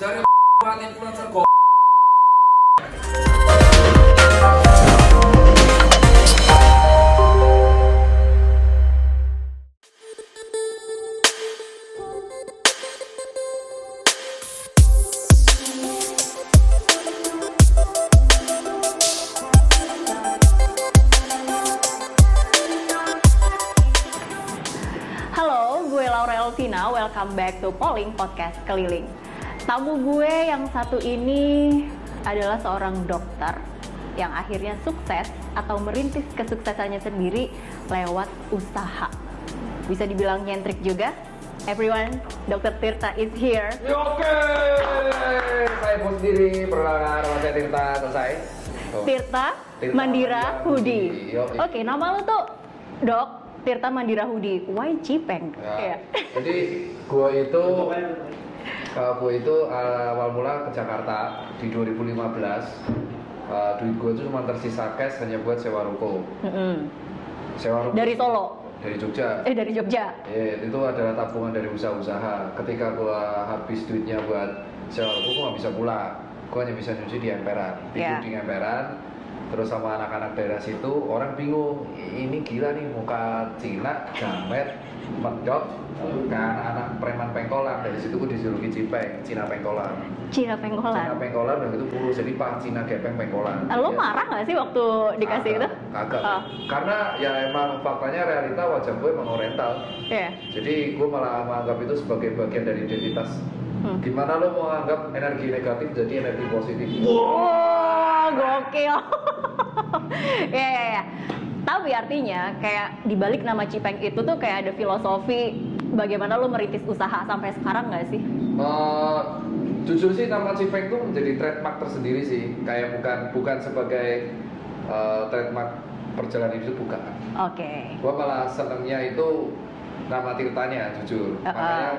Cari buat influencer. Halo, gue Laurel Tina. Welcome back to Polling Podcast Keliling. Tamu gue yang satu ini adalah seorang dokter yang akhirnya sukses atau merintis kesuksesannya sendiri lewat usaha. Bisa dibilang nyentrik juga. Everyone, Dr. Tirta is here. Ya, Oke, saya pun sendiri perkenalkan nama saya Tirta selesai. Oh. Tirta Tirta Mandira Hudi. Oke, nama lu tuh Dok Tirta Mandira Hudi. Why Cipeng? Ya, Iya. Jadi gua itu uh, gua itu uh, awal mula ke Jakarta di 2015. Uh, duit gua itu cuma tersisa cash hanya buat sewa ruko. Mm-mm. Sewa ruko Dari Solo. dari Jogja. Eh dari Jogja. Ya, itu adalah tabungan dari usaha-usaha. Ketika gua habis duitnya buat sewa ruko, gua nggak bisa pulang. Gua hanya bisa nyuci di emperan, tidur Ya. di emperan. Terus sama anak-anak daerah situ, orang bingung. Ini gila nih muka Cina, jamet, medok, kan anak preman pengkolan. Dari situ gua dijuluki Cipeng, Cina pengkolan. Cina Cina Pengkolan. pengkolan dan itu kurus, jadi pak Cina gepeng pengkolan. Ah, Lo Ya. marah nggak sih waktu dikasih itu? Kagak, Kagak. Oh, Karena ya emang faktanya realita wajah gue emang oriental. Iya. Jadi gue malah menganggap itu sebagai bagian dari identitas. Hmm. Gimana lo mau anggap energi negatif jadi energi positif? Wow, gokil. ya ya ya. Tapi artinya kayak dibalik nama Cipeng itu tuh kayak ada filosofi bagaimana lo merintis usaha sampai sekarang nggak sih? Eh, jujur sih nama Cipeng tuh menjadi trademark tersendiri sih. Kayak bukan bukan sebagai eh, trademark perjalanan hidup bukan. Oke. Gue malah senengnya itu nama Tirtanya jujur. Uh-uh. Makanya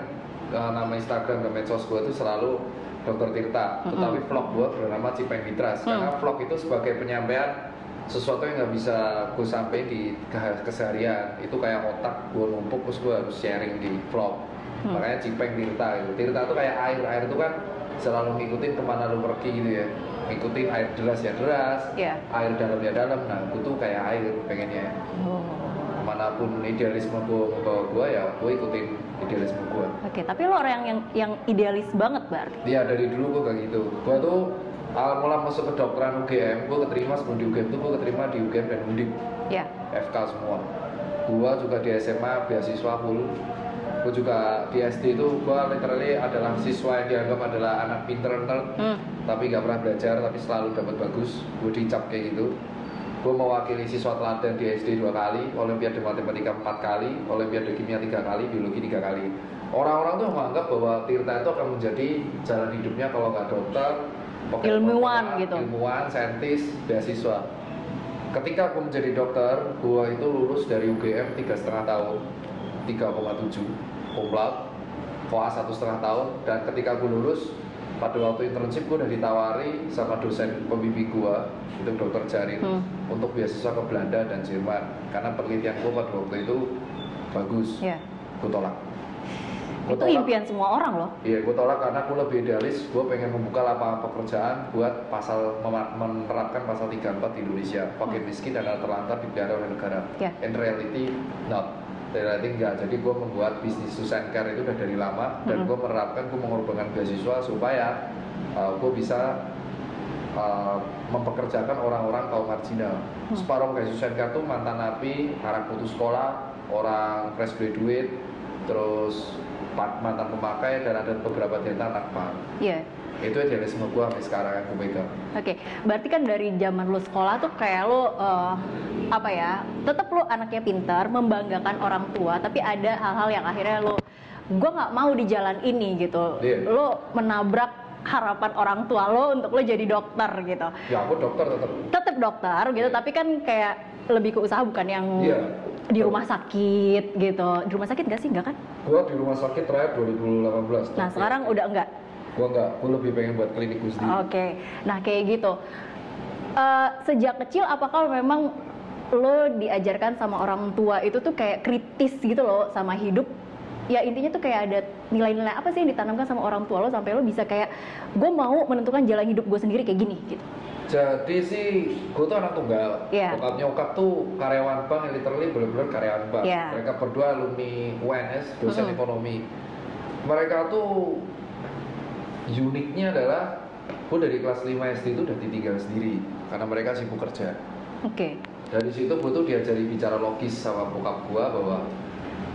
eh, nama Instagram dan medsos gue itu selalu Dr. Tirta. Tetapi vlog gue bernama Cipeng Fitras. Hmm. Karena vlog itu sebagai penyampaian sesuatu yang nggak bisa gue sampai di ke- keseharian. Itu kayak otak gue numpuk terus gue harus sharing di vlog. Hmm. Makanya Cipeng Tirta gitu. Tirta itu kayak air. Air itu kan selalu ngikutin ke mana lu pergi gitu ya. Ngikutin air deras ya deras, Iya. air dalam ya dalam. Nah, gue tuh kayak air pengennya Oh. ke mana pun idealisme gue membawa gue ya gue ikutin idealisme gue Oke, tapi lo orang yang yang idealis banget berarti. dia dari dulu gue kayak gitu. Gue tuh awal mula masuk ke kedokteran UGM gue keterima sebelum di UGM tuh gue keterima di UGM dan Undip Ya. FK semua. Gue juga di SMA beasiswa full. Gue juga di SD itu gue literally adalah siswa yang dianggap adalah anak pinter nerd Hmm. tapi nggak pernah belajar tapi selalu dapat bagus. Gue dicap kayak gitu gue mewakili siswa teladan di SD dua kali olimpiade matematika empat kali olimpiade kimia tiga kali biologi tiga kali orang-orang tuh menganggap bahwa Tirta itu akan menjadi jalan hidupnya kalau nggak dokter pokoknya Ilmuwan gitu. ilmuwan saintis beasiswa ketika gue menjadi dokter gue itu lulus dari UGM tiga setengah tahun 3,7 cum laude koas satu setengah tahun dan ketika gue lulus pada waktu internship gue udah ditawari sama dosen pembimbing gue itu dokter Jarin Hmm. untuk beasiswa ke Belanda dan Jerman karena penelitian gue pada waktu itu bagus Ya. gue tolak Gua Itu tolak. impian semua orang loh. Iya, gue tolak karena gue lebih idealis. Gue pengen membuka lapangan pekerjaan buat pasal menerapkan pasal 34 di Indonesia. Fakir miskin dan terlantar dipelihara oleh negara. Ya. In reality, not. Reality enggak. Jadi gue membuat bisnis Susan Care itu udah dari lama dan Mhm. gue menerapkan, gue mengorbankan beasiswa supaya gue bisa uh, mempekerjakan orang-orang kaum marginal. Hmm. Separuh kayak Susan Care tuh mantan napi, anak putus sekolah, orang fresh graduate, terus mantan pemakai dan ada beberapa di anak pang. Iya. Itu idealisme gue sampai sekarang yang gue pegang. Oke, berarti kan dari zaman lu sekolah tuh kayak lu eh, apa ya? Tetap lu anaknya pintar, membanggakan orang tua, tapi ada hal-hal yang akhirnya lu gua nggak mau di jalan ini gitu. Iya. Lu menabrak harapan orang tua lo untuk lo jadi dokter gitu. Ya aku dokter tetap. Tetap dokter gitu, tapi kan kayak lebih ke usaha bukan yang Iya. di rumah sakit gitu. Di rumah sakit gak sih? Enggak kan? Gue di rumah sakit terakhir 2018. Nah, sekarang udah enggak. Gue enggak, gue lebih pengen buat klinik gue sendiri. Oke, nah kayak gitu. Eh, sejak kecil apakah memang lo diajarkan sama orang tua itu tuh kayak kritis gitu loh sama hidup ya intinya tuh kayak ada nilai-nilai apa sih yang ditanamkan sama orang tua lo sampai lo bisa kayak gue mau menentukan jalan hidup gue sendiri kayak gini gitu Jadi sih, gue tuh anak tunggal. Iya. Bokap nyokap tuh karyawan bank, yang literally bener-bener karyawan bank. Iya. Mereka berdua alumni UNS, dosen Mm-mm. ekonomi. Mereka tuh uniknya adalah gue dari kelas 5 SD itu udah ditinggal sendiri karena mereka sibuk kerja. oke Dari situ gue tuh diajari bicara logis sama bokap gue bahwa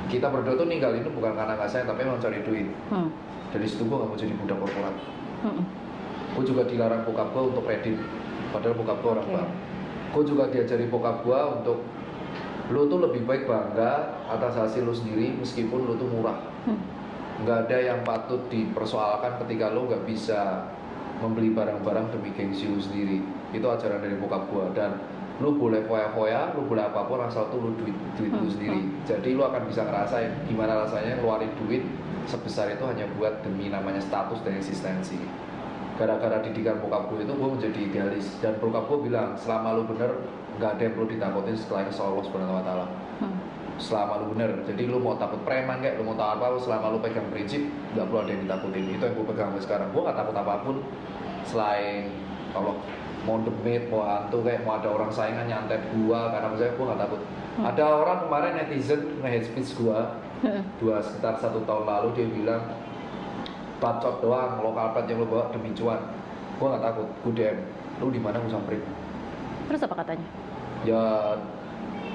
kita berdua tuh ninggal ini bukan karena nggak sayang tapi emang cari duit. hmm. Dari situ gue gak mau jadi budak korporat. Hmm. gue juga dilarang bokap gue untuk kredit padahal bokap gue orang Oke. bank gue juga diajari bokap gue untuk lu tuh lebih baik bangga atas hasil lu sendiri meskipun lu tuh murah Hmm. Nggak ada yang patut dipersoalkan ketika lu nggak bisa membeli barang-barang demi gengsi lu sendiri. Itu ajaran dari bokap gue dan lu boleh foya-foya, lu boleh apa pun asal tuh lu duit duit lu Hmm, sendiri. jadi lu akan bisa ngerasain gimana rasanya ngeluarin duit sebesar itu hanya buat demi namanya status dan eksistensi. Gara-gara didikan bokap gue itu gue menjadi idealis. Dan bokap gue bilang selama lu bener nggak ada yang perlu ditakutin setelah insya Allah subhanahu wa ta'ala. Hmm. Selama lu bener. Jadi lu mau takut preman kayak lu mau tahu apa selama lu pegang prinsip nggak perlu ada yang ditakutin. Itu yang gue pegang sampai sekarang. Gue nggak takut apa pun selain kalau mau demit mau hantu kayak mau ada orang saingan nyantet gua karena misalnya gue nggak takut. Hmm. ada orang kemarin netizen nge-hate speech gua Hmm. dua sekitar satu tahun lalu dia bilang bacot doang lokal pet yang lu bawa demi cuan. Gue nggak takut gue DM lu di mana gue samperin? Terus apa katanya? Ya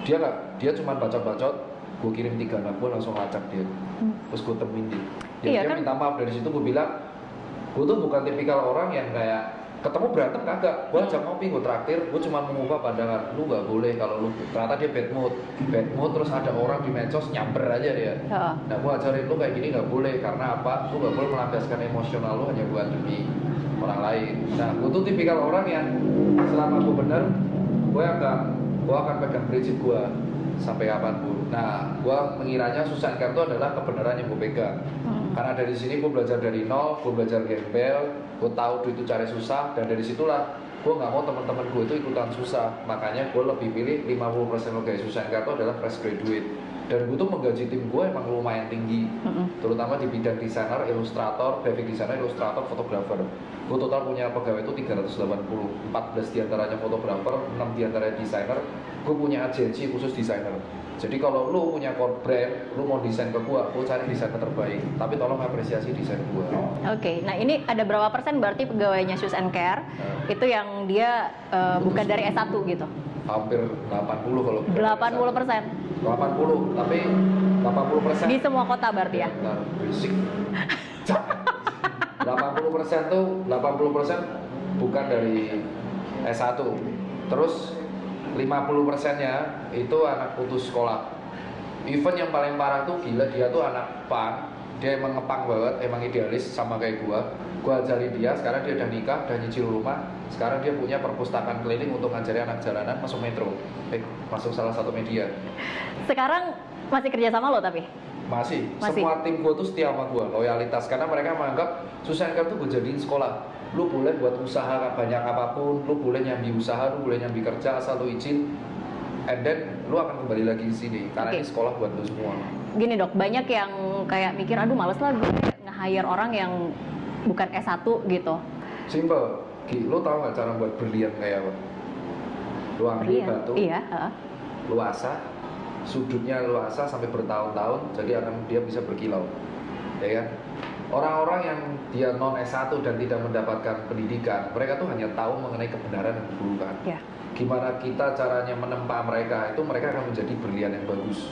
dia nggak dia cuma bacot-bacot gue kirim tiga anak gue langsung lacak dia Hmm. terus gue temuin dia ya, Iya, dia kan? minta maaf dari situ gue bilang gue tuh bukan tipikal orang yang kayak ketemu berantem kagak gue ajak ngopi gue traktir gue cuma mengubah pandangan lu nggak boleh kalau lu ternyata dia bad mood bad mood terus ada orang di medsos nyamber aja dia Heeh. Nah, gue ajarin lu kayak gini nggak boleh karena apa? Lu nggak boleh melampiaskan emosional lu hanya buat demi orang lain. Nah, gue tuh tipikal orang yang selama gue bener, gue akan gue akan pegang prinsip gue sampai kapan pun. Nah, gue mengiranya Susan Care itu adalah kebenaran yang gue pegang. Hmm. Karena dari sini gue belajar dari nol, gue belajar gembel, gue tahu duit itu cari susah, dan dari situlah gue nggak mau teman-teman gue itu ikutan susah. Makanya gue lebih pilih 50% pegawai Susan Care itu adalah fresh graduate. Dan gue tuh menggaji tim gue emang lumayan tinggi, Hmm. terutama di bidang desainer, ilustrator, graphic designer, ilustrator, fotografer. Gue total punya pegawai itu 380, 14 di antaranya fotografer, 6 di antaranya desainer. Gue punya agensi khusus desainer. Jadi kalau lu punya core brand, lu mau desain ke gue, gue cari desainer terbaik. Tapi tolong apresiasi desain gue. Oke, nah ini ada berapa persen berarti pegawainya Shoes and Care Nah, itu yang dia eh, bukan dari S1 gitu? hampir 80 kalau 80 persen 80, tapi 80 persen di semua kota berarti ya? Bentar. Jangan. 80% tuh 80% bukan dari S1. Terus 50 persennya itu anak putus sekolah. Even yang paling parah tuh gila dia tuh anak pang. Dia emang ngepang banget, emang idealis sama kayak gua. Gua ajari dia, sekarang dia udah nikah, udah nyicil rumah. Sekarang dia punya perpustakaan keliling untuk ngajari anak jalanan masuk metro. Eh, masuk salah satu media. Sekarang masih kerja sama lo tapi? Masih. Masih. Semua tim gue tuh setia sama gue, loyalitas. Karena mereka menganggap Susan Care tuh gue jadiin sekolah. Lu boleh buat usaha banyak apa pun, lu boleh nyambi usaha, lu boleh nyambi kerja asal lu izin. And then lu akan kembali lagi ke sini karena Oke. ini sekolah buat lu semua. Gini dok, banyak yang kayak mikir, aduh males lah gue nge-hire orang yang bukan S1 gitu. Simple. Ki, lu tahu nggak cara buat berlian kayak apa? Lu ambil Berlian. batu, Iya, heeh. lu asah, sudutnya lu asah sampai bertahun-tahun, jadi akan dia bisa berkilau, ya kan? Orang-orang yang dia non S1 dan tidak mendapatkan pendidikan, mereka tuh hanya tahu mengenai kebenaran dan keburukan. Ya. Gimana kita caranya menempa mereka, itu mereka akan menjadi berlian yang bagus.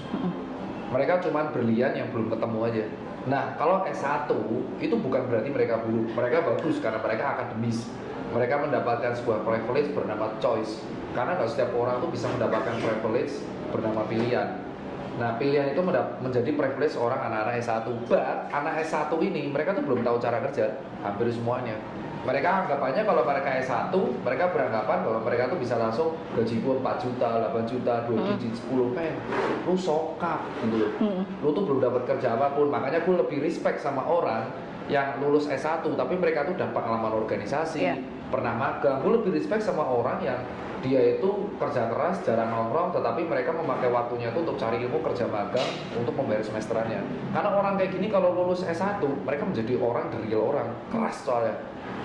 Mereka cuman berlian yang belum ketemu aja. Nah, kalau S1 itu bukan berarti mereka buruk. Mereka bagus karena mereka akademis. Mereka mendapatkan sebuah privilege bernama choice. Karena nggak setiap orang tuh bisa mendapatkan privilege bernama pilihan. Nah, pilihan itu menjadi privilege orang anak-anak S1. But, anak S1 ini mereka tuh belum tahu cara kerja, hampir semuanya. Mereka anggapannya kalau mereka S1, mereka beranggapan bahwa mereka tuh bisa langsung gaji gua 4 juta, 8 juta, 2 Hmm. digit, 10 men. Lu sokap gitu loh Mm-mm. lu tuh belum dapat kerja apa pun makanya gue lebih respect sama orang yang lulus S1 tapi mereka tuh udah pengalaman organisasi Iya. pernah magang. Gue lebih respect sama orang yang dia itu kerja keras jarang nongkrong tetapi mereka memakai waktunya itu untuk cari ilmu kerja magang untuk membayar semesterannya. Karena orang kayak gini kalau lulus S1 mereka menjadi orang dari orang. Keras soalnya.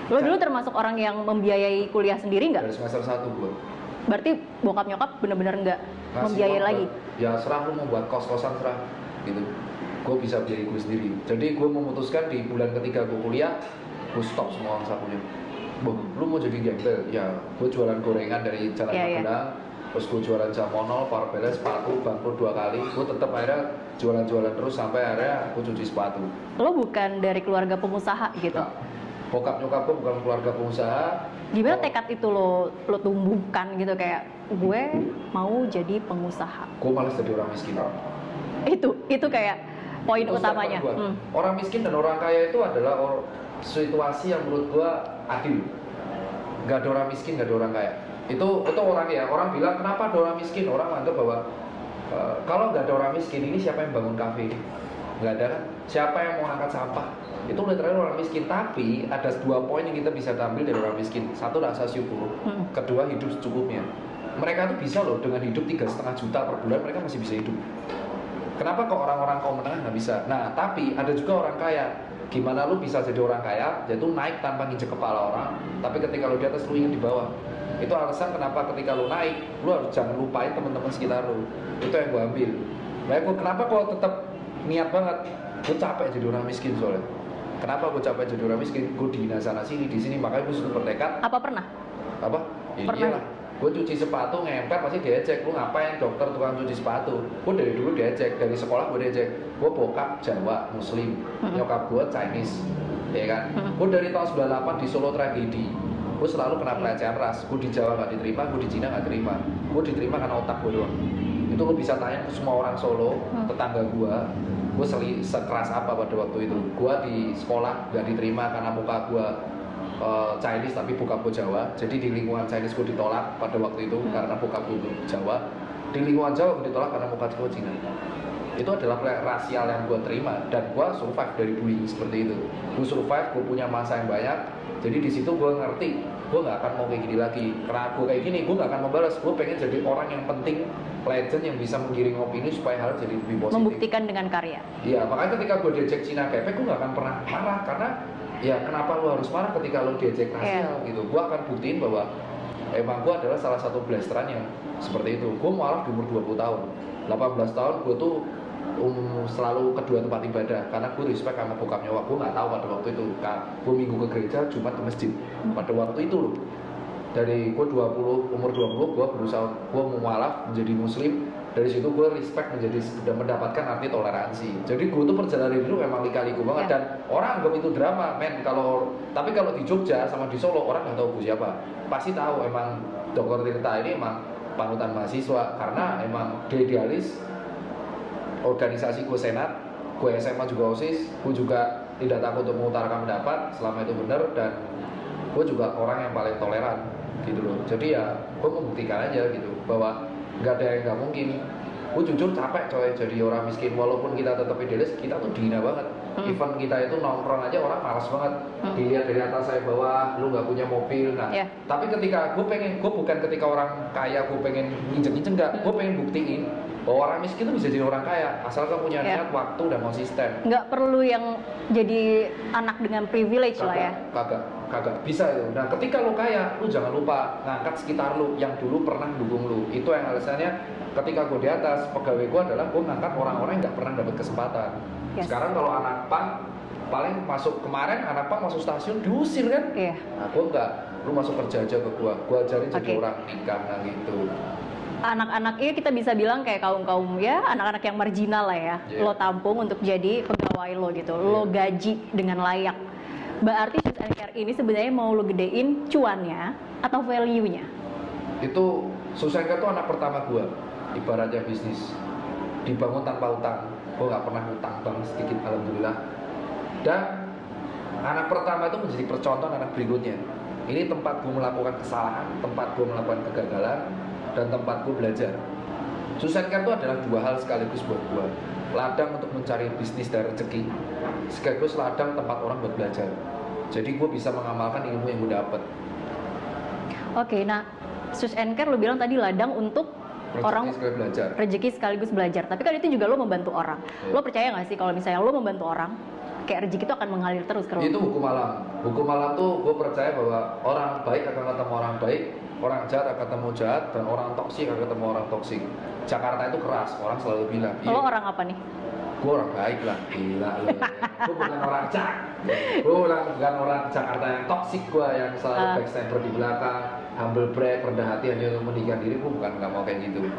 Lo dulu termasuk orang yang membiayai kuliah sendiri nggak? dari semester 1 gue Berarti bokap nyokap bener-bener nggak membiayai lagi? ya serah lu mau buat kos-kosan serah. Gitu gue bisa biayai gue sendiri. Jadi gue memutuskan di bulan ketiga gue kuliah gue stop semua uang sakunya. Boh, lu mau jadi gembel? Ya gue jualan gorengan dari jalan Iya, iya. Magelang terus gue jualan jamonol, power sepatu, bangkrut dua kali. Gue tetap akhirnya jualan-jualan terus sampai akhirnya gue cuci sepatu. Lo bukan dari keluarga pengusaha gitu? Nah, bokap nyokap gue bukan keluarga pengusaha. Gimana Oh, tekad itu lo lo tumbuhkan gitu? Kayak gue mau jadi pengusaha? gue malas jadi orang miskin Itu itu kayak poin utamanya. Hmm. Orang miskin dan orang kaya itu adalah or- situasi yang menurut gua adil. Gak ada orang miskin, gak ada orang kaya. Itu itu orang ya. Orang bilang kenapa ada orang miskin? Orang anggap bahwa eh, kalau nggak ada orang miskin ini siapa yang bangun kafe ini? Nggak ada kan? Siapa yang mau angkat sampah? Itu literally orang miskin. Tapi ada dua poin yang kita bisa ambil dari orang miskin. Satu rasa syukur. Hmm. Kedua hidup secukupnya. Mereka tuh bisa loh dengan hidup tiga setengah juta per bulan mereka masih bisa hidup. Kenapa kok orang-orang kaum menengah nggak bisa? Nah, tapi ada juga orang kaya. Gimana lu bisa jadi orang kaya, yaitu naik tanpa nginjek kepala orang, tapi ketika lu di atas lu ingin di bawah. Itu alasan kenapa ketika lu naik, lu harus jangan lupain teman-teman sekitar lu. Itu yang gua ambil. Nah, gua kenapa kok tetap niat banget? Gue capek jadi orang miskin soalnya. Kenapa gue capek jadi orang miskin? Gue dihina sana sini, di sini, makanya gue sudah bertekad Apa pernah? apa? Ya, Pernah. iyalah. Gue cuci sepatu ngempet pasti diejek. Lu ngapain dokter tukang cuci sepatu? Gue dari dulu diejek, dari sekolah gue diejek. Gue bokap Jawa, Muslim, Mm-mm. nyokap gue Chinese, ya kan? Mm-mm. Gue dari tahun 98 di Solo tragedi. Gue selalu kena pelecehan ras. Gue di Jawa nggak diterima, gue di Cina nggak terima. Gue diterima karena otak gue doang. Itu lo bisa tanya ke semua orang Solo, Hmm. tetangga gue. Gue seli sekeras apa pada waktu itu. Gue di sekolah nggak diterima karena muka gue eh, Chinese tapi bokap gue Jawa. Jadi di lingkungan Chinese gue ditolak pada waktu itu Hmm. karena bokap gue Jawa. Di lingkungan Jawa gue ditolak karena muka gue Cina. Itu adalah rasial yang gue terima dan gue survive dari bullying seperti itu. Gue survive gue punya masa yang banyak. Jadi di situ gue ngerti gue nggak akan mau kayak gini lagi. Karena gue kayak gini gue nggak akan membalas. Gue pengen jadi orang yang penting legend yang bisa menggiring opini supaya hal jadi lebih positif. Membuktikan dengan karya. Iya, makanya ketika gue diajak Cina kepek, gue gak akan pernah marah karena ya kenapa lu harus marah ketika lu diajak rasial gitu. Gue akan buktiin bahwa emang gue adalah salah satu blasteran yang seperti itu. Gue mualaf di umur 20 tahun, 18 tahun gue tuh um, selalu kedua tempat ibadah karena gue respect sama bokap nyokap gue nggak tahu pada waktu itu. Gue minggu ke gereja Jumat ke masjid. Pada waktu itu loh. Dari gue 20 umur 20 gue berusaha gue mau mualaf menjadi muslim dari situ gue respect menjadi dan mendapatkan arti toleransi. Jadi gue tuh perjalanan hidup memang lika-liku banget. Ya. dan orang anggap itu drama men. Kalau tapi kalau di Jogja sama di Solo orang nggak tahu gue siapa. Pasti tahu emang Dr. Tirta ini emang panutan mahasiswa. Karena emang dia idealis organisasi gue senat gue SMA juga osis gue juga tidak takut untuk mengutarakan pendapat selama itu benar dan gue juga orang yang paling toleran gitu loh. Jadi ya gue membuktikan aja gitu bahwa nggak ada yang nggak mungkin gue jujur capek coy jadi orang miskin walaupun kita tetap idealis kita tuh dihina banget Hmm. event kita itu nongkrong aja orang malas banget Hmm. dilihat dari atas saya bawah lu nggak punya mobil nah Ya. tapi ketika gue pengen gue bukan ketika orang kaya gue pengen nginjek-nginjek enggak gue pengen buktiin bahwa orang miskin tuh bisa jadi orang kaya asalkan punya Ya. niat waktu dan konsisten Nggak perlu yang jadi anak dengan privilege lah ya. kagak kagak bisa itu nah ketika lu kaya lu jangan lupa ngangkat sekitar lu yang dulu pernah dukung lu itu yang alasannya ketika gue di atas pegawai gue adalah gue ngangkat orang-orang yang nggak pernah dapat kesempatan Yes. sekarang kalau anak pang paling masuk kemarin anak pang masuk stasiun diusir kan Iya. nah gue enggak lu masuk kerja aja ke gua gua ajarin jadi Oke. orang nikah nah gitu Anak-anak ini kita bisa bilang kayak kaum-kaum ya, anak-anak yang marginal lah ya. Iya. Lo tampung untuk jadi pegawai lo gitu. Lo Iya. gaji dengan layak. Berarti Shoes and Care ini sebenarnya mau lo gedein cuannya atau value-nya? itu Susenka tuh anak pertama gua ibaratnya bisnis. Dibangun tanpa utang. Gua nggak pernah utang bang sedikit alhamdulillah. Dan anak pertama itu menjadi percontohan anak berikutnya. Ini tempat gua melakukan kesalahan tempat gua melakukan kegagalan dan tempat gua belajar Susenka itu adalah dua hal sekaligus buat gua ladang untuk mencari bisnis dan rezeki sekaligus ladang tempat orang buat belajar jadi gue bisa mengamalkan ilmu yang gue dapat Oke, nah Sus Care lu bilang tadi ladang untuk Rezeki orang sekali belajar. rezeki sekaligus belajar. Tapi kan itu juga lo membantu orang. Iya. Lo percaya nggak sih kalau misalnya lo membantu orang, kayak rezeki itu akan mengalir terus ke lo? Itu hukum alam. Hukum alam tuh gue percaya bahwa orang baik akan ketemu orang baik, orang jahat akan ketemu jahat, dan orang toksik akan ketemu orang toksik. Jakarta itu keras, orang selalu bilang. Lo orang apa nih? gue orang baik lah, gila lu. gue bukan orang jahat. Gue bukan, bukan orang Jakarta yang toksik gue yang selalu Ah. backstabber di belakang, humble brag, rendah hati hanya untuk meninggikan diri. Gue bukan nggak mau kayak gitu.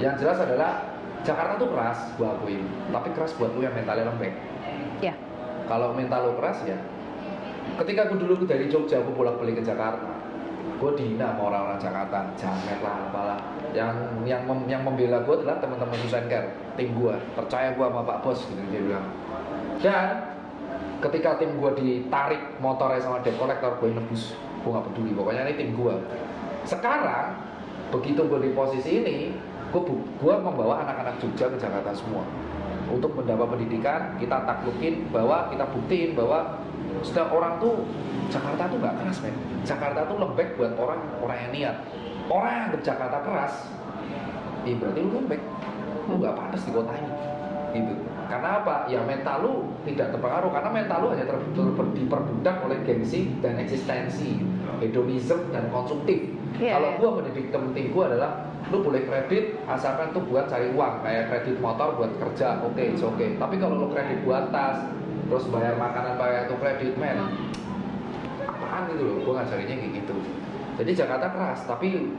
Yang jelas adalah Jakarta tuh keras, gue akuin. Tapi keras buat lu yang mentalnya lembek. Ya. Kalau mental lo keras ya ketika gue dulu dari Jogja gue bolak balik ke Jakarta gue dihina sama orang-orang Jakarta. Jamet lah apalah. Yang yang mem- yang membela gue adalah teman-teman Susan Care tim gue. Percaya gue sama Pak Bos gitu dia bilang. Dan ketika tim gue ditarik motornya sama debt collector gue nebus. Gue gak peduli pokoknya ini tim gue. Sekarang begitu gue di posisi ini gue gue membawa anak-anak Jogja ke Jakarta semua untuk mendapat pendidikan kita taklukin bahwa kita buktiin bahwa setiap orang tuh Jakarta tuh nggak keras men. Jakarta tuh lembek buat orang orang yang niat. Orang yang anggap Jakarta keras Ih berarti lu lembek. Lu nggak pantas di kota ini. Gitu. Karena apa? Ya mental lu tidak terpengaruh karena mental lu hanya ter, ter- diperbudak oleh gengsi dan eksistensi hedonisme dan konsumtif Iya, kalau iya. gua mendidik temen-temen gua adalah lu boleh kredit asalkan tuh buat cari uang kayak kredit motor buat kerja oke it's oke. Tapi kalau lu kredit buat tas terus bayar makanan pakai itu kredit men. Apaan gitu loh? Gua ngajarinnya kayak gitu. Jadi Jakarta keras tapi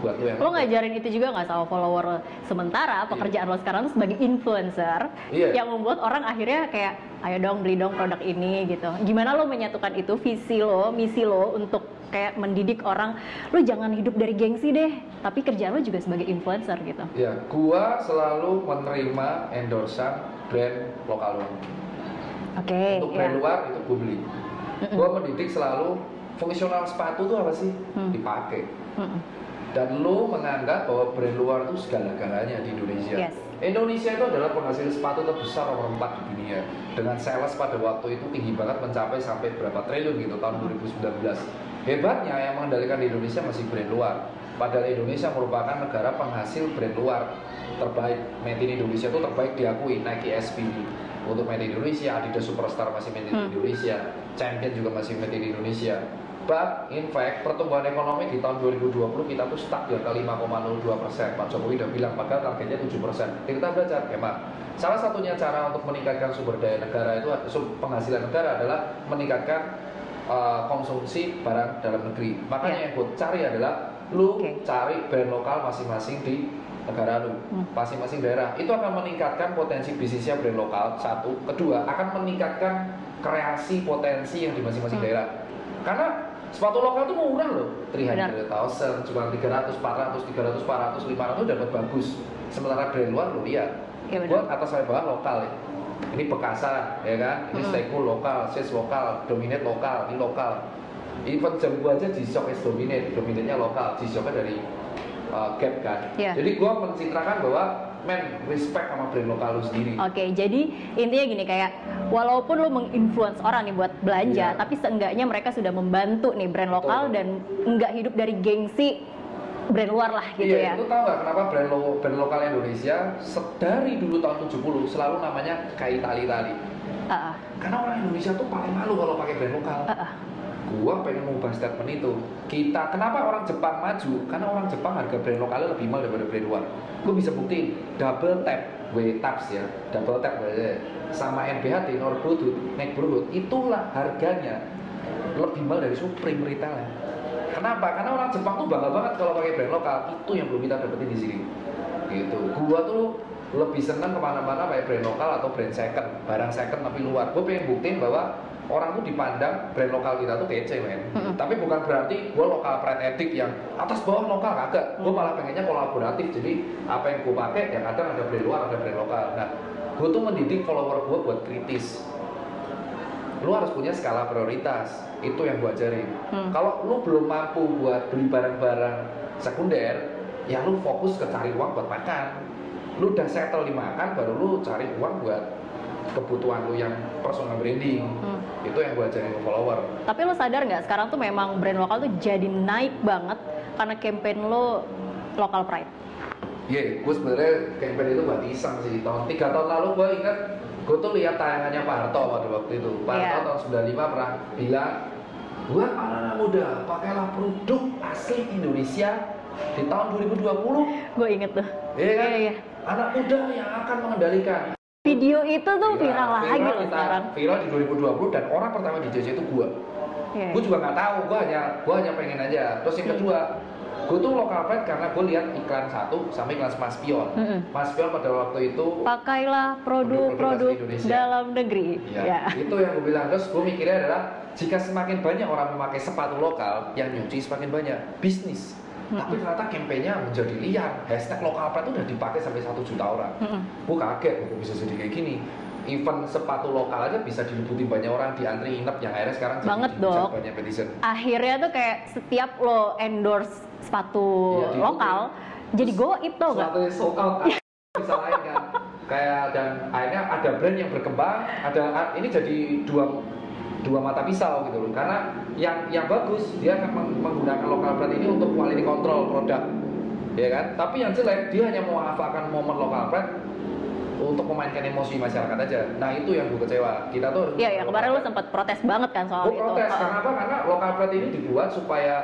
buat lu yang Lo ngajarin itu juga nggak sama follower lo? sementara pekerjaan lo sekarang sebagai influencer Iya. yang membuat orang akhirnya kayak ayo dong beli dong produk ini gitu. Gimana lo menyatukan itu visi lo, misi lo untuk kayak mendidik orang, lo jangan hidup dari gengsi deh, tapi kerjaan lo juga sebagai influencer gitu. Ya, gua selalu menerima endorsan brand lokal lu. Oke. Untuk ya. brand luar itu gue beli. Gua mendidik selalu fungsional sepatu tuh apa sih? Hmm. Dipakai. Mm-mm. Dan lu menganggap bahwa brand luar itu segala-galanya di Indonesia. Yes. Indonesia itu adalah penghasil sepatu terbesar nomor 4 di dunia. Dengan sales pada waktu itu tinggi banget mencapai sampai berapa triliun gitu tahun 2019. Hebatnya yang mengendalikan di Indonesia masih brand luar. Padahal Indonesia merupakan negara penghasil brand luar terbaik. Made in Indonesia itu terbaik diakui Nike SB untuk Made in Indonesia, Adidas Superstar masih Made in Hmm. Indonesia, Champion juga masih Made in Indonesia. But in fact pertumbuhan ekonomi di tahun 2020 kita tuh stuck di angka 5,02 persen. Pak Jokowi udah bilang padahal targetnya 7 persen. Kita belajar hemat. Salah satunya cara untuk meningkatkan sumber daya negara itu penghasilan negara adalah meningkatkan uh, konsumsi barang dalam negeri. Makanya Ya. yang gue cari adalah lu Oke. cari brand lokal masing-masing di negara lu, Hmm. masing-masing daerah. Itu akan meningkatkan potensi bisnisnya brand lokal. Satu, kedua akan meningkatkan kreasi potensi yang di masing-masing Hmm. daerah. Karena sepatu lokal tuh murah loh, 300.000, cuma 300, 400, 300, 400, 500 dapat bagus. Sementara brand luar lu lihat, benar. gua atas sampai bawah lokal ya. Ini Bekasa, ya kan? Ini Hmm. Staycool lokal, Sis lokal, Dominate lokal, ini lokal. Even jam gua aja G-Shock is Dominate, Dominate-nya lokal, G-Shock-nya dari uh, Gap kan. Iya. Jadi gua mencitrakan bahwa men respect sama brand lokal lu sendiri. Oke, jadi intinya gini kayak walaupun lo menginfluence orang nih buat belanja, Iya. tapi seenggaknya mereka sudah membantu nih brand lokal Betul. dan nggak hidup dari gengsi brand luar lah gitu iya, ya. itu tahu nggak kenapa brand, lo, brand lokal Indonesia se- dari dulu tahun 70 selalu namanya kayak Itali-Itali. Ah, ah, Karena orang Indonesia tuh paling malu kalau pakai brand lokal. ah, ah. Gua pengen mengubah statement itu. Kita, kenapa orang Jepang maju? Karena orang Jepang harga brand lokalnya lebih mahal daripada brand luar. Gue bisa buktiin double tap, W taps ya, double tap berarti sama NBHT, Northwood, Neighborhood, itulah harganya lebih mahal dari Supreme retailnya. Kenapa? Karena orang Jepang tuh bangga banget kalau pakai brand lokal. Itu yang belum kita dapetin di sini. Gitu. Gua tuh lebih senang ke mana-mana pakai brand lokal atau brand second, barang second tapi luar. Gue pengen buktiin bahwa orang tuh dipandang brand lokal kita tuh kece men. Mm-mm. Tapi bukan berarti gue lokal pride etik yang atas bawah lokal kagak. Gue malah pengennya kolaboratif. Jadi apa yang gue pakai ya kadang ada brand luar, ada brand lokal. Nah, gue tuh mendidik follower gue buat kritis. Lu harus punya skala prioritas. Itu yang gue ajarin. Hmm. Kalau lu belum mampu buat beli barang-barang sekunder, ya lu fokus ke cari uang buat makan. Lu udah settle di makan, baru lu cari uang buat kebutuhan lu yang personal branding. Hmm. Itu yang gue ajarin ke follower. Tapi lo sadar nggak sekarang tuh memang brand lokal tuh jadi naik banget karena campaign lo local pride. Iya, gue sebenarnya campaign itu buat iseng sih. Tahun tiga tahun lalu gue ingat gue tuh lihat tayangannya Pak Harto pada waktu itu. Pak Harto Iya. tahun 95 pernah bilang, buat anak-anak muda, pakailah produk asli Indonesia di tahun 2020. Gue inget tuh. Iya kan? Iya, iya. Anak muda yang akan mengendalikan. Video itu tuh viral lagi viral loh kita- sekarang. Viral di 2020 dan orang pertama di JJ itu gue. Iya. Gue juga nggak tahu, gue hanya gue hanya pengen aja. Terus yang Hmm. kedua, gue tuh lokal pride karena gue lihat iklan satu sama iklan Mas Pion. Mm-mm. Mas Pion pada waktu itu Pakailah Produk-produk dalam negeri. Ya, Ya. itu yang gue bilang. Terus gue mikirnya adalah jika semakin banyak orang memakai sepatu lokal, yang nyuci semakin banyak bisnis. Mm-mm. Tapi ternyata kampanyenya menjadi liar. Hashtag lokal pride itu udah dipakai sampai satu juta orang. Mm-mm. Gue kaget, kok bisa jadi kayak gini. Event sepatu lokal aja bisa direbutin banyak orang di antri nginep yang akhirnya sekarang jadi Banget, Dok. banyak netizen. Akhirnya tuh kayak setiap lo endorse sepatu diikutin. lokal, jadi goib tau gak? Sepatu sold out bisa lain kan. Kayak dan akhirnya ada brand yang berkembang, ada ini jadi dua dua mata pisau gitu loh. Karena yang yang bagus dia akan meng- menggunakan lokal brand ini untuk quality control produk, ya kan? Tapi yang jelek dia hanya memanfaatkan momen lokal brand untuk memainkan emosi masyarakat aja. Nah itu yang gue kecewa. Kita tuh Iya, ya kemarin lo sempat protes banget kan soal Gue itu. protes Oh. karena apa? Karena lokal brand ini dibuat supaya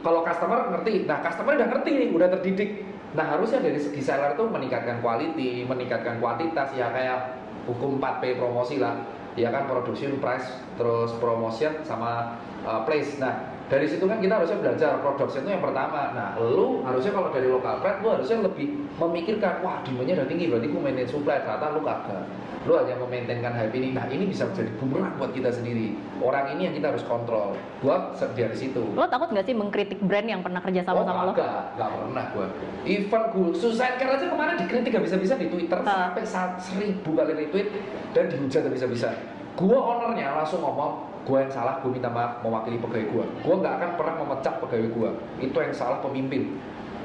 kalau customer ngerti, nah customer udah ngerti nih, udah terdidik. Nah harusnya dari segi seller tuh meningkatkan quality, meningkatkan kuantitas ya kayak hukum 4P promosi lah, ya kan production, price, terus promotion sama uh, place. Nah dari situ kan kita harusnya belajar production itu yang pertama. Nah lu harusnya kalau dari lokal brand lu harusnya lebih memikirkan, wah demandnya udah tinggi, berarti gue maintain supply, ternyata lu kagak. Lu hanya memaintainkan hype ini. Nah ini bisa menjadi bumerang buat kita sendiri. Orang ini yang kita harus kontrol. Gua dari situ. Lo takut gak sih mengkritik brand yang pernah kerja sama oh, sama lo? kagak, gak pernah gua. Even gue, Suicide Car aja kemarin dikritik gak bisa-bisa di Twitter sampai saat seribu kali retweet dan dihujat gak bisa-bisa. Gua ownernya langsung ngomong, gua yang salah, gua minta maaf mewakili pegawai gua. Gua nggak akan pernah memecat pegawai gua. Itu yang salah pemimpin.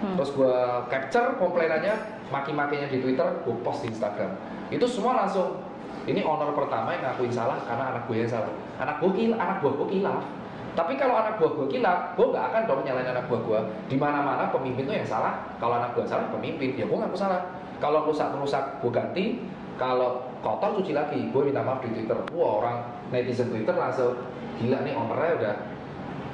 Hmm. Terus gua capture komplainannya, maki-makinya di Twitter, gua post di Instagram. Itu semua langsung ini owner pertama yang ngakuin salah karena anak gue yang salah. Anak gue kil, anak buah gue kilaf. Tapi kalau anak buah gue kilaf, gue nggak akan dong nyalain anak buah gue. Di mana-mana pemimpin tuh yang salah. Kalau anak gue salah, pemimpin. Ya gue ngaku salah. Kalau rusak rusak, gue ganti. Kalau kotor cuci lagi, gue minta maaf di Twitter. Wah orang netizen Twitter langsung gila nih ownernya udah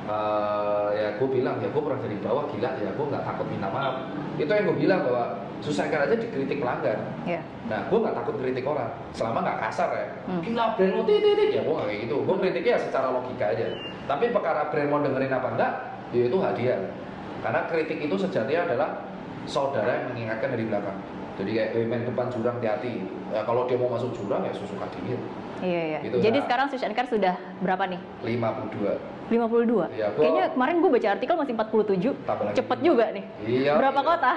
eh, ya gue bilang ya gue pernah dari bawah gila ya gue nggak takut minta maaf itu yang gue bilang bahwa susah aja dikritik pelanggan Iya. Nah, gue nggak takut kritik orang, selama nggak kasar ya. Hmm. Gila brand lo titit. ya gue nggak kayak gitu. Gue kritiknya ya secara logika aja. Tapi perkara brand mau dengerin apa enggak, ya itu hadiah. Karena kritik itu sejatinya adalah saudara yang mengingatkan dari belakang. Jadi kayak eh, main depan jurang hati-hati. Ya, kalau dia mau masuk jurang ya susu dia. Iya, iya. Gitu, Jadi nah. sekarang Sush and Car sudah berapa nih? 52. 52? Iya, gua- Kayaknya kemarin gue baca artikel masih 47. Tambah lagi. Cepet juga nih. Iya. Berapa iya. kota?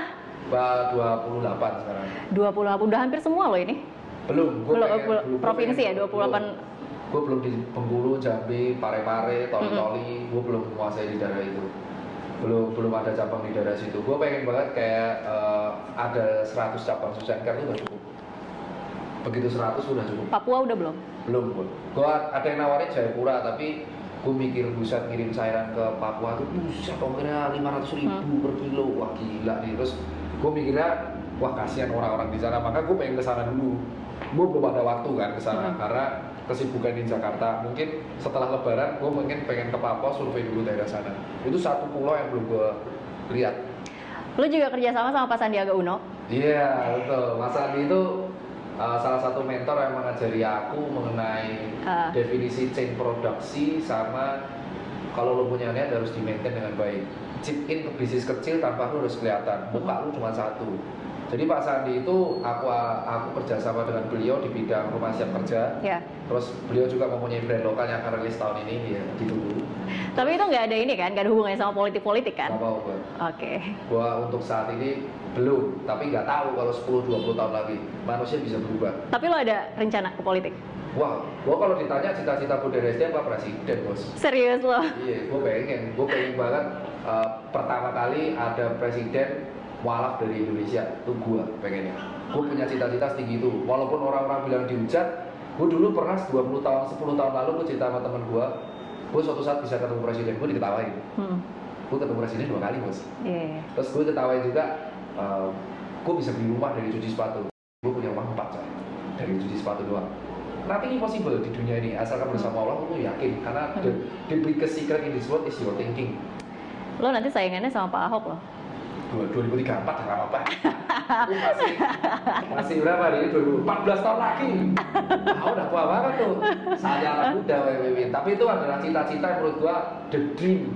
Ba 28 sekarang. 28. Udah hampir semua loh ini. Belum, gua Belum, pengen- belum. Provinsi pengen- ya, 28. Gue belum di Bengkulu, Jambi, Pare-Pare, Toli-Toli, gue belum menguasai di daerah itu. Belum belum ada cabang di daerah situ. Gue pengen banget kayak eh, ada 100 cabang Susankar itu udah cukup. Begitu 100 udah cukup. Papua udah belum? Belum gue. Gue ada yang nawarin Jayapura, tapi gue mikir buset ngirim cairan ke Papua tuh buset ongkirnya 500 ribu Hmm. per kilo wah gila nih terus gue mikirnya wah kasihan orang-orang di sana maka gue pengen ke sana dulu gue belum ada waktu kan ke sana Hmm. karena kesibukan di Jakarta mungkin setelah lebaran gue mungkin pengen ke Papua survei dulu daerah sana itu satu pulau yang belum gue lihat Lo juga kerja sama sama Pak Sandiaga Uno. Iya betul. Mas Andi itu uh, salah satu mentor yang mengajari aku mengenai Ah. definisi chain produksi sama kalau lo punya niat harus di maintain dengan baik. Chip in ke bisnis kecil tanpa lo harus kelihatan. Muka lo cuma satu. Jadi Pak Sandi itu aku aku kerjasama dengan beliau di bidang rumah siap kerja. Ya. Terus beliau juga mempunyai brand lokal yang akan rilis tahun ini ya ditunggu. Tapi itu nggak ada ini kan, nggak ada hubungannya sama politik-politik kan? Mau gue. Oke. Gua untuk saat ini belum, tapi nggak tahu kalau 10-20 tahun lagi manusia bisa berubah. Tapi lo ada rencana ke politik? Wah, gua kalau ditanya cita-cita gue dari SD apa presiden bos? Serius lo? Iya, gue pengen, gue pengen banget eh, pertama kali ada presiden walaf dari Indonesia, itu gue pengennya. Gue punya cita-cita setinggi itu, walaupun orang-orang bilang dihujat, gue dulu pernah 20 tahun, 10 tahun lalu gue cerita sama temen gue, gue suatu saat bisa ketemu presiden, gue diketawain. Hmm. gue ketemu presiden dua kali bos Iya. terus gue ketawain juga uh, gue bisa beli rumah dari cuci sepatu gue punya uang empat coy dari cuci sepatu doang nothing impossible di dunia ini asalkan bersama Allah lu yakin karena the, the biggest secret in this world is your thinking Lo nanti saingannya sama Pak Ahok loh. Dua- 2034 ya nggak apa-apa. Lu masih masih berapa nih 2014 tahun lagi. Ah udah tua banget tuh. Saya anak muda WWW tapi itu adalah cita-cita yang menurut gua the dream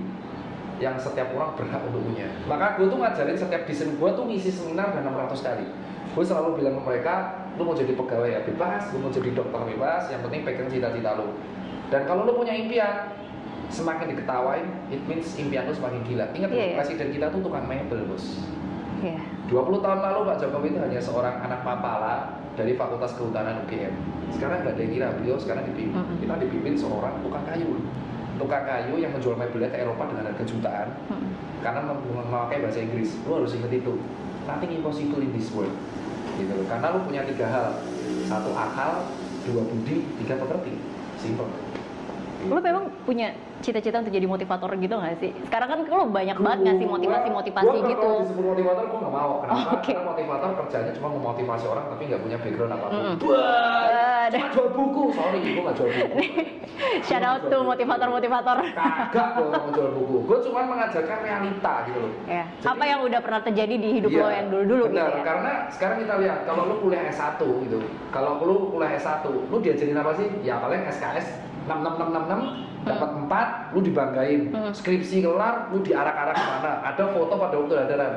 yang setiap orang berhak untuk punya. Maka gue tuh ngajarin setiap desain gue tuh ngisi seminar dan 600 kali. Gue selalu bilang ke mereka lu mau jadi pegawai ya bebas lu mau jadi dokter bebas yang penting pegang cita-cita lu. Dan kalau lu punya impian semakin diketawain it means impian lu semakin gila ingat loh, iya. presiden kita tuh tukang mebel bos Iya. 20 tahun lalu Pak Jokowi itu hanya seorang anak mapala dari Fakultas Kehutanan UGM. Sekarang nggak ada yang kira beliau sekarang dipimpin, Mm-mm. kita dipimpin seorang tukang kayu. Tukang kayu yang menjual mebelnya ke Eropa dengan harga jutaan Mm-mm. karena mem- memakai bahasa Inggris. Lu harus ingat itu. Nothing impossible in this world. Gitu loh. Karena lu punya tiga hal. Satu akal, dua budi, tiga pekerti. Simple. Lo memang punya cita-cita untuk jadi motivator gitu nggak sih? Sekarang kan lo banyak banget ngasih motivasi-motivasi gitu. Kalau disebut motivator, gue nggak mau. Kenapa? Oh, oke. Karena motivator kerjanya cuma memotivasi orang tapi nggak punya background apa pun. Wah, Ada. cuma jual buku. Sorry, gue nggak jual buku. Shout out to motivator-motivator. Kagak gue mau jual buku. Gue cuma mengajarkan realita gitu loh. Ya. Jadi- Apa yang udah pernah terjadi di hidup Iya, lo yang dulu-dulu gitu benar, ya? karena sekarang kita lihat kalau lu kuliah S1 gitu. Kalau lu kuliah S1, lu diajarin apa sih? Ya paling SKS 66666 dapat 4, lu dibanggain. Hmm. Skripsi kelar, lu diarak-arak ke mana? Ada foto pada waktu dadaran.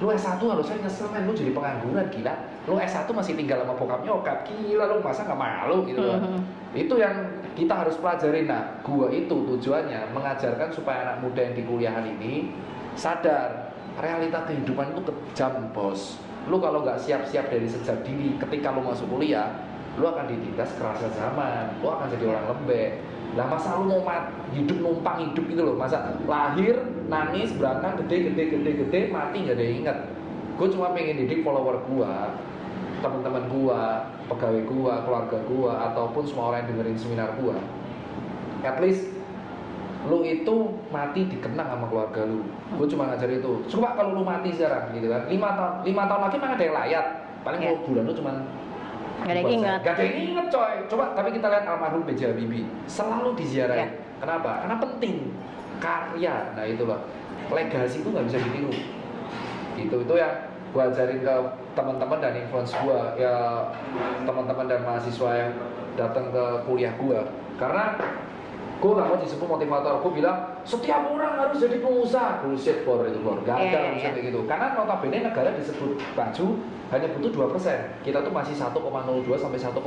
Lu S1 harusnya nyesel men, lu jadi pengangguran gila. Lu S1 masih tinggal sama bokap nyokap, gila lu masa nggak malu gitu kan. Mhm. Itu yang kita harus pelajarin. Nah, gua itu tujuannya mengajarkan supaya anak muda yang di kuliahan ini sadar realita kehidupan itu kejam, bos. Lu kalau nggak siap-siap dari sejak dini, ketika lu masuk kuliah, lu akan ditindas kerasa zaman, lu akan jadi orang lembek. Lah masa lu mau mat, hidup numpang hidup gitu loh, masa lahir, nangis, berangkat, gede, gede, gede, gede, mati nggak ada yang inget. Gue cuma pengen didik follower gua, teman-teman gua, pegawai gua, keluarga gua, ataupun semua orang yang dengerin seminar gua. At least lu itu mati dikenang sama keluarga lu. Gue cuma ngajar itu. Coba kalau lu mati sekarang gitu kan, lima tahun lima tahun lagi mana ada yang layak. Paling Iya. bulan lu cuma Gak ada yang ingat. Gak ada yang inget coy. Coba tapi kita lihat almarhum B.J. Habibie selalu diziarahin. Iya. Kenapa? Karena penting karya. Nah itu loh. Legasi itu nggak bisa ditiru. Itu itu yang gua ajarin ke teman-teman dan influence gua ya teman-teman dan mahasiswa yang datang ke kuliah gua. Karena gue gak mau disebut motivator, gue bilang setiap orang harus jadi pengusaha. Bullshit bor itu bor, gak Iya, ada iya, urusan iya. gitu. Karena notabene negara disebut maju hanya butuh 2% kita tuh masih 1,02 sampai 1,4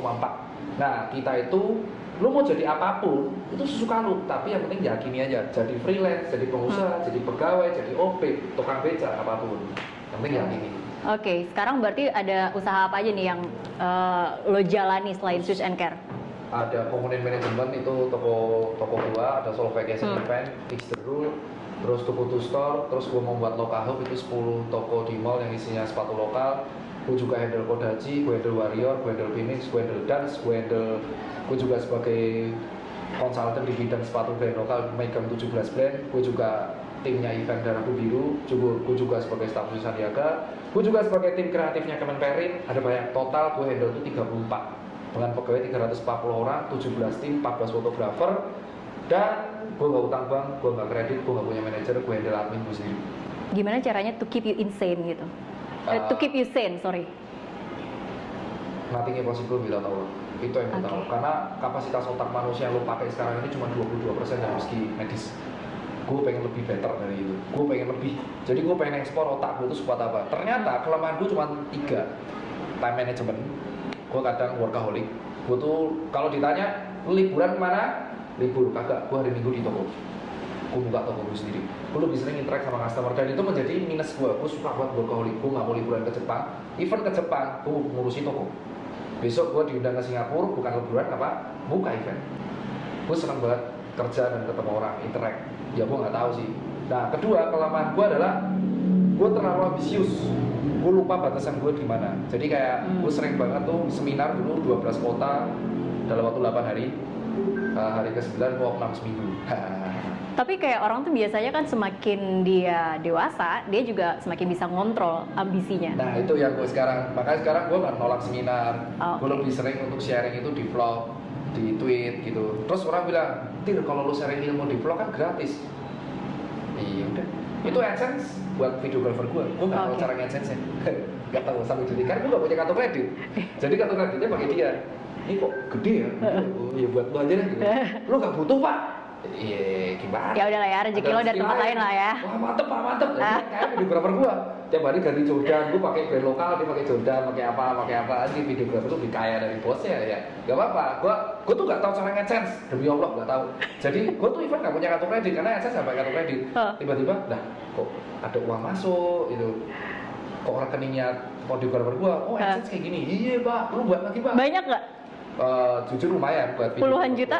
nah kita itu lu mau jadi apa pun itu sesuka lu. Tapi yang penting yakini aja. Jadi freelance jadi pengusaha Hmm. jadi pegawai jadi OP tukang beca apa pun. Yang penting yakini Oke, sekarang berarti ada usaha apa aja nih yang eh, lo jalani selain Swiss and Care? Ada komponen manajemen itu toko toko gua ada Solo Vacation Hmm. Event Fix the Rule terus Store terus gua membuat Loka Hub itu 10 toko di mall yang isinya sepatu lokal. Gua juga handle Kodachi, gua handle Warrior, gua handle Phoenix, gua handle Dance, gua handle gua juga sebagai konsultan di bidang sepatu brand lokal Megam 17 brand. Gua juga timnya event Darahku Biru juga gua juga sebagai staf khusus Sandiaga. Gua juga sebagai tim kreatifnya Kemenperin ada banyak total gua handle itu 34 dengan pegawai 340 orang, 17 tim, 14 fotografer dan gue gak utang bank, gue gak kredit, gue gak punya manajer, gue handle admin gue sendiri. Gimana caranya to keep you insane gitu? Eh, to keep you sane, sorry. nothing impossible without Allah itu yang gue tahu. Oke. karena kapasitas otak manusia yang lo pakai sekarang ini cuma 22% dari segi medis. Gue pengen lebih better dari itu. Gue pengen lebih. Jadi gue pengen ekspor otak gue itu sekuat apa. Ternyata kelemahan gue cuma tiga. Time management gue kadang workaholic. Gue tuh kalau ditanya "Lu liburan ke mana? Libur. Kagak. Gue hari minggu di toko. Gue buka toko gue sendiri. Gue lebih sering interact sama customer. Dan itu menjadi minus gue gue suka buat workaholic. Gue nggak mau liburan ke Jepang. Even ke Jepang gue ngurusi toko. Besok gue diundang ke Singapura bukan liburan apa? Buka event. Gue senang banget kerja dan ketemu orang interact. Ya gue nggak tahu sih. Nah kedua kelemahan gue adalah gue terlalu ambisius gue lupa batasan gue di mana jadi kayak Hmm. gue sering banget tuh seminar dulu 12 kota dalam waktu 8 hari Uh, hari ke-9 walk 6 seminggu. Tapi kayak orang tuh biasanya kan semakin dia dewasa, dia juga semakin bisa ngontrol ambisinya. Nah itu yang gue sekarang, makanya sekarang gue nggak nolak seminar, Oh, gue lebih sering untuk sharing itu di vlog, di tweet gitu. Terus orang bilang, Tir kalau lu sharing ilmu di vlog kan gratis. Iya udah, itu AdSense buat videographer gue, gue nggak tahu Oke. cara AdSense nya, nggak tahu sampai jadi kan gue nggak punya kartu kredit, jadi kartu kreditnya pakai dia. Ini kok gede ya? Oh, ya buat lu aja deh. Gitu. Lu nggak butuh pak? Iya, gimana? Ya udahlah ya, rezeki lo dari tempat lain lah ya. Wah mantep pak, mantep. Ah. Kayak videographer gua. Tiap hari ganti Jordan, gua pakai brand lokal, dia pakai Jordan, pakai apa, pakai apa. Jadi videographer tuh lebih kaya dari bosnya ya. Gak apa-apa. Gua, gua tuh gak tahu cara AdSense. Demi Allah gak tahu. Jadi gua tuh even gak punya kartu kredit karena AdSense sampai kartu kredit. Oh. Tiba-tiba, dah kok ada uang masuk itu. Kok rekeningnya videographer gua, oh Ah. AdSense kayak gini. Iya pak, lu buat lagi pak. Banyak nggak? Eh, jujur lumayan buat video. Puluhan juta?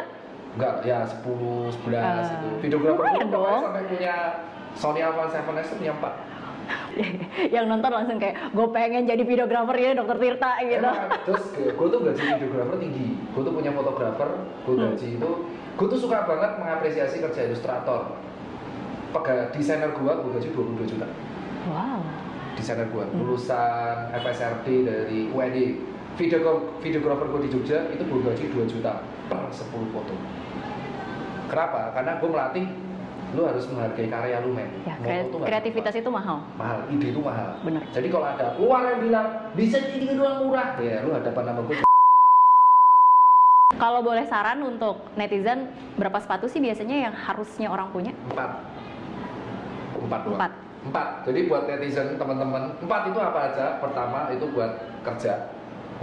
Enggak, ya 10, 11 Ah, itu. Pokoknya dong. sampai punya Sony Alpha 7S tuh punya 4. yang nonton langsung kayak gue pengen jadi videografer ya dokter Tirta gitu. Emang, terus gue tuh gaji videographer tinggi. Gue tuh punya fotografer, gue Hmm. gaji itu. Gue tuh suka banget mengapresiasi kerja ilustrator. Pega desainer gue, gue gaji 22 juta. Wow. Desainer gue, Hmm. lulusan FSRD dari UND. Video videografer gue di Jogja itu gue gaji 2 juta per 10 foto. Kenapa? Karena gue melatih lu harus menghargai karya lu men. Ya, kre- nggak kreativitas itu mahal. mahal, ide itu mahal. Bener. Jadi kalau ada luar yang bilang bisa jadi doang murah, ya lu hadapan nama gue Kalau boleh saran untuk netizen, berapa sepatu sih biasanya yang harusnya orang punya? empat, empat, doang. Empat. empat. Jadi buat netizen teman-teman, empat itu apa aja? Pertama itu buat kerja,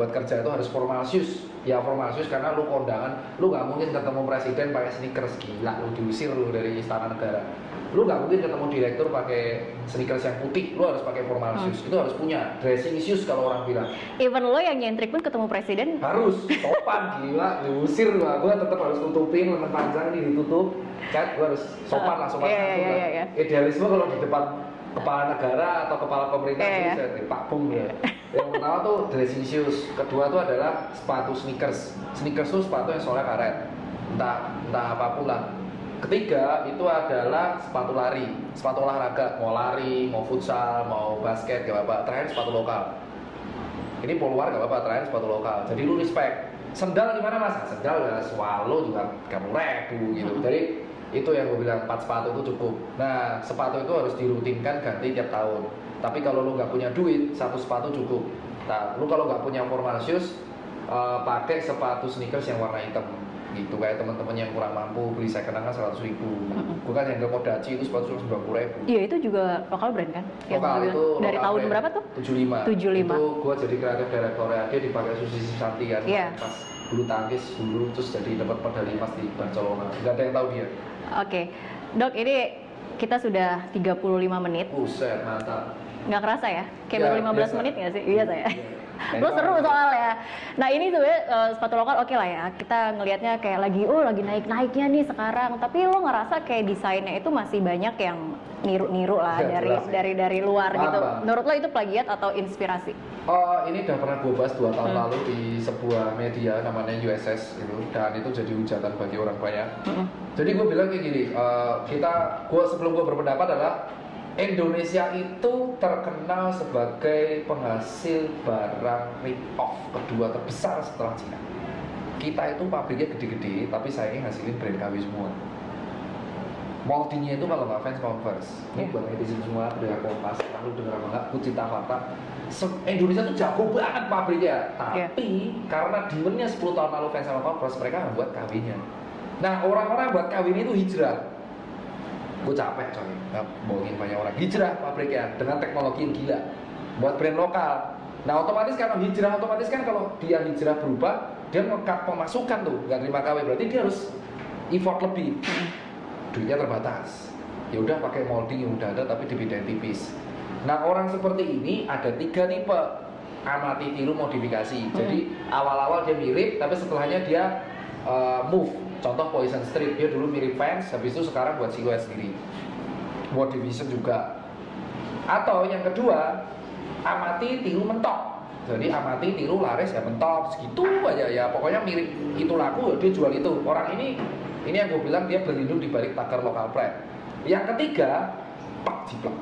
buat kerja itu harus formal shoes. Ya formal shoes karena lu kondangan, lu nggak mungkin ketemu presiden pakai sneakers gila, lu diusir lu dari istana negara. Lu nggak mungkin ketemu direktur pakai sneakers yang putih, lu harus pakai formal Hmm. shoes. Itu harus punya dressing shoes kalau orang bilang. Even lo yang nyentrik pun ketemu presiden, harus sopan gila diusir gua gua tetap harus tutupin lengan panjang ini ditutup kan gua harus sopan lah sopan Iya, iya, lah. iya, iya. idealisme kalau di depan kepala negara atau kepala pemerintah Iya, itu iya. saya dari Pak Bung ya yang pertama tuh dressing shoes kedua tuh adalah sepatu sneakers. Sneakers tuh sepatu yang soalnya karet. Entah entah apa pun lah. Ketiga itu adalah sepatu lari. Sepatu olahraga. Mau lari mau futsal mau basket gak apa terakhir sepatu lokal. Ini poluar gak apa-apa terakhir sepatu lokal. Jadi lu respect. Sendal gimana mas? Nah, sendal ya swallow juga kamu ribu gitu. Mm-mm. jadi itu yang gue bilang empat sepatu itu cukup. Nah sepatu itu harus dirutinkan ganti tiap tahun tapi kalau lu nggak punya duit satu sepatu cukup nah lu kalau nggak punya formal shoes eh, pakai sepatu sneakers yang warna hitam gitu kayak teman-teman yang kurang mampu beli second hand kan seratus ribu Mm-mm. gue kan yang Kodachi itu sepatu cuma sembilan puluh ribu iya itu juga lokal brand kan? Yang lokal lo itu dari lokal tahun brand. berapa tuh? 75 75. itu gua jadi kreatif direktornya dia dipakai Susi Santi kan Iya. pas bulu tangkis dulu terus jadi dapat medali emas di Barcelona nggak ada yang tahu dia Oke, dok ini kita sudah 35 menit, buset mantap nggak kerasa ya? Kayak Ya, baru 15 biasa. menit nggak sih? Iya saya. Iya. Lo seru soalnya. Nah ini tuh ya sepatu lokal oke lah ya. Kita ngelihatnya kayak lagi oh lagi naik naiknya nih sekarang. Tapi lo ngerasa kayak desainnya itu masih banyak yang niru-niru lah Ya, dari ya. dari dari luar Paham, gitu. Menurut lo itu plagiat atau inspirasi? Oh, ini udah pernah gue bahas dua tahun Hmm. lalu di sebuah media namanya USS itu dan itu jadi hujatan bagi orang banyak. Mm-mm. Jadi gue bilang kayak gini, eh, kita, gue sebelum gue berpendapat adalah Indonesia itu terkenal sebagai penghasil barang rip off kedua terbesar setelah Cina. Kita itu pabriknya gede-gede, tapi sayangnya ngasilin brand KW semua. Moldingnya itu kalau nggak fans converse. Ini buat netizen semua, udah kompas, lalu dengar apa nggak, fakta. Se- Indonesia tuh jago banget pabriknya, Iya. tapi karena demandnya 10 tahun lalu fans sama converse, mereka nggak buat KW-nya. Nah orang-orang buat KW ini tuh hijrah. Gue capek coy, nggak bohongin banyak orang. Hijrah pabriknya dengan teknologi yang gila, buat brand lokal. Nah otomatis kalau hijrah, otomatis kan kalau dia hijrah berubah, dia ngekat pemasukan tuh, nggak terima KW, berarti dia harus effort lebih. Duitnya terbatas. Ya udah pakai molding yang udah ada tapi dibedain tipis. Nah orang seperti ini ada tiga tipe amati tiru modifikasi. Jadi awal-awal dia mirip, tapi setelahnya dia uh, move. Contoh Poison Street dia dulu mirip fans, habis itu sekarang buat siluet sendiri. World Division juga. Atau yang kedua amati tiru mentok. jadi amati tiru laris ya mentok segitu aja ya pokoknya mirip itu laku ya dia jual itu orang ini ini yang gue bilang dia berlindung di balik tagar lokal pride yang ketiga pak jiplak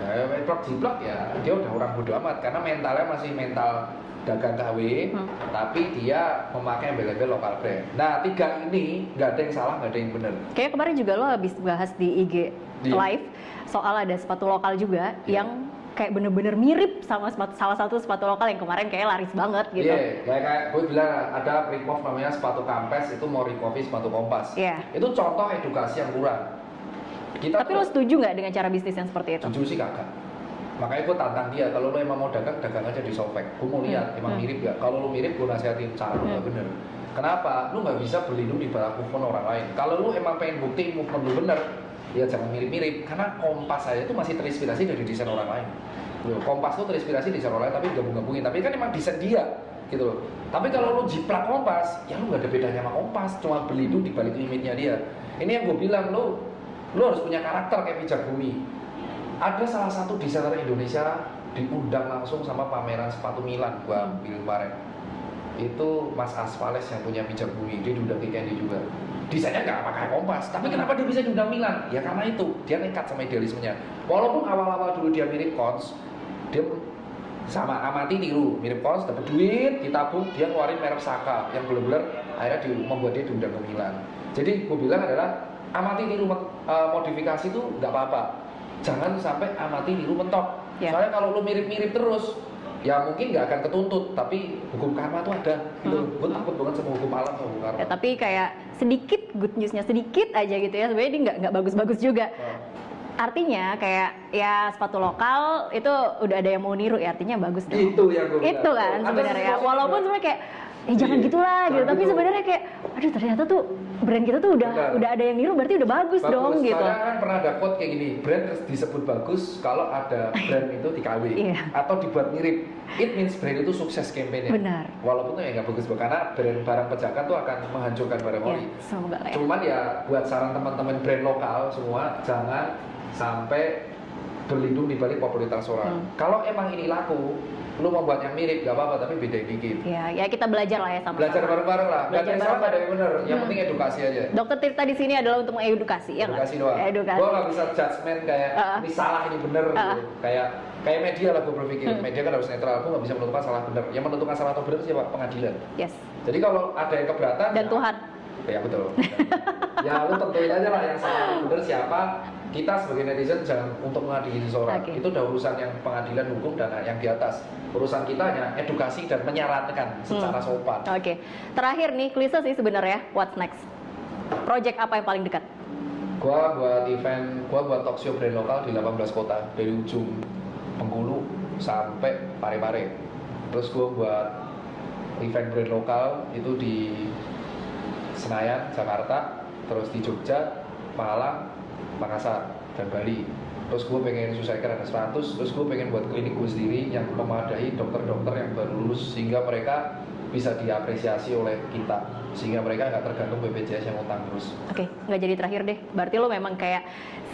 ya, pak jiplak ya dia udah orang bodoh amat karena mentalnya masih mental dagang KW, Hmm. tapi dia memakai embel-embel lokal brand. Nah tiga ini nggak ada yang salah, nggak ada yang benar. Kayak kemarin juga lo habis bahas di IG Di- live soal ada sepatu lokal juga Iya. yang kayak bener-bener mirip sama sepatu, salah satu sepatu lokal yang kemarin kayak laris banget gitu. Iya, kayak, kayak gue bilang ada rip-off namanya sepatu kampes itu mau rip-offi sepatu kompas. Iya. Itu contoh edukasi yang kurang. Kita Tapi lo setuju nggak dengan cara bisnis yang seperti itu? jujur sih kagak. Makanya gue tantang dia, kalau lo emang mau dagang, dagang aja di Sofek. Gue mau lihat, Hmm, emang hmm. mirip gak? Kalau lo mirip, gue nasihatin cara lo Hmm. gak bener. Kenapa? Lo nggak bisa berlindung di bawah movement orang lain. Kalau lo emang pengen bukti movement lo bener, ya jangan mirip-mirip. Karena kompas saya itu masih terinspirasi dari desain orang lain. Loh, kompas tuh terinspirasi desain orang lain, tapi gabung-gabungin. Tapi kan emang desain dia, gitu loh. Tapi kalau lo jiplak kompas, ya lo nggak ada bedanya sama kompas, cuma berlindung di balik limitnya dia. Ini yang gue bilang, lo lo harus punya karakter kayak pijak bumi. Ada salah satu desainer Indonesia diundang langsung sama pameran sepatu Milan gua ambil kemarin. Itu Mas Asfales yang punya pijak bumi, dia diundang ke Candy juga. Desainnya nggak pakai kompas, tapi kenapa dia bisa diundang Milan? Ya karena itu, dia nekat sama idealismenya. Walaupun awal-awal dulu dia mirip Kons, dia sama amati tiru mirip Kons dapat duit ditabung dia ngeluarin merek Saka yang bener-bener akhirnya di, membuat dia diundang ke Milan jadi gue bilang adalah amati tiru eh, modifikasi itu nggak apa-apa jangan sampai amati tiru mentok. Ya. soalnya kalau lu mirip-mirip terus ya mungkin nggak akan ketuntut tapi hukum karma tuh ada. Gitu. Hmm. gue takut banget sama hukum alam sama hukum karma. Ya, tapi kayak sedikit good newsnya sedikit aja gitu ya. Sebenarnya ini nggak nggak bagus-bagus juga. Nah, artinya kayak ya sepatu lokal itu udah ada yang mau niru ya. Artinya bagus dong. Itu yang gue itu kan sebenarnya. walaupun sebenarnya kayak eh jangan Iya, gitulah gitu tapi gitu. sebenarnya kayak aduh ternyata tuh brand kita tuh udah Benar. udah ada yang niru berarti udah bagus, dong gitu Soalnya kan pernah ada quote kayak gini, brand disebut bagus kalau ada brand itu di KW Iya. atau dibuat mirip. It means brand itu sukses campaign Benar. Walaupun ya nggak bagus karena brand barang pejakan tuh akan menghancurkan barang ya, ori. ya Cuman ya buat saran teman-teman brand lokal semua jangan sampai berlindung di balik popularitas orang. Hmm. Kalau emang ini laku, lu mau buat yang mirip gak apa-apa tapi beda dikit. ya ya kita belajar lah ya sama Belajar bareng-bareng lah. Gak ada Belajar yang salah, ada yang bener. Yang Hmm. penting edukasi aja. dokter Tirta di sini adalah untuk mengedukasi ya edukasi doang. edukasi Gue gak bisa judgement kayak Uh-uh. ini salah ini bener Uh-uh. gitu. Kayak kayak media lah gue berpikir. Hmm. Media kan harus netral. Gue gak bisa menentukan salah bener. Yang menentukan salah atau bener siapa? Pengadilan. yes Jadi kalau ada yang keberatan dan ya- Tuhan Ya betul. ya lu tentuin aja lah yang salah bener siapa. Kita sebagai netizen jangan untuk mengadili seseorang. Oke. Itu udah urusan yang pengadilan hukum dan yang di atas. Urusan kita hanya edukasi dan menyarankan secara Hmm. sopan. Oke, terakhir nih klise sih sebenarnya. What's next? Project apa yang paling dekat? Gua buat event, gua buat talk show brand lokal di 18 kota dari ujung Bengkulu sampai Parepare. Terus gua buat event brand lokal itu di Senayan, Jakarta, terus di Jogja, Malang, Makassar, dan Bali. Terus gue pengen selesaikan ada 100, terus gue pengen buat klinik gue sendiri yang memadai dokter-dokter yang baru lulus sehingga mereka bisa diapresiasi oleh kita sehingga mereka nggak tergantung BPJS yang utang terus. Oke, nggak jadi terakhir deh. Berarti lo memang kayak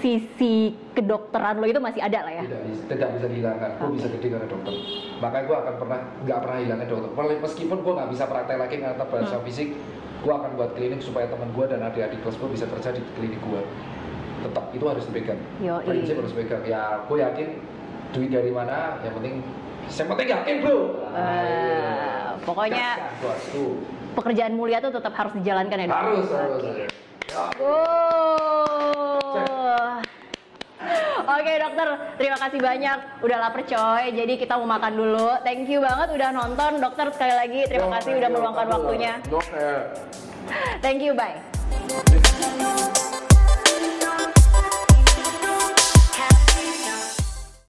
sisi kedokteran lo itu masih ada lah ya? tidak bisa, tidak bisa dihilangkan gue bisa gede karena dokter makanya gue akan pernah nggak pernah hilangin dokter meskipun gue nggak bisa praktek lagi karena bahasa Hmm. fisik gue akan buat klinik supaya teman gue dan adik-adik kelas gue bisa kerja di klinik gue tetap itu harus dipegang Yoi. prinsip harus dipegang ya gue yakin duit dari mana yang penting yang penting yakin bro Eh, pokoknya pekerjaan mulia tuh tetap harus dijalankan ya harus harus Oke. Ya. Oh. Oke dokter, terima kasih banyak. Udah lapar coy, jadi kita mau makan dulu. Thank you banget udah nonton. Dokter sekali lagi terima kasih udah meluangkan waktunya. Dokter. Thank you, bye.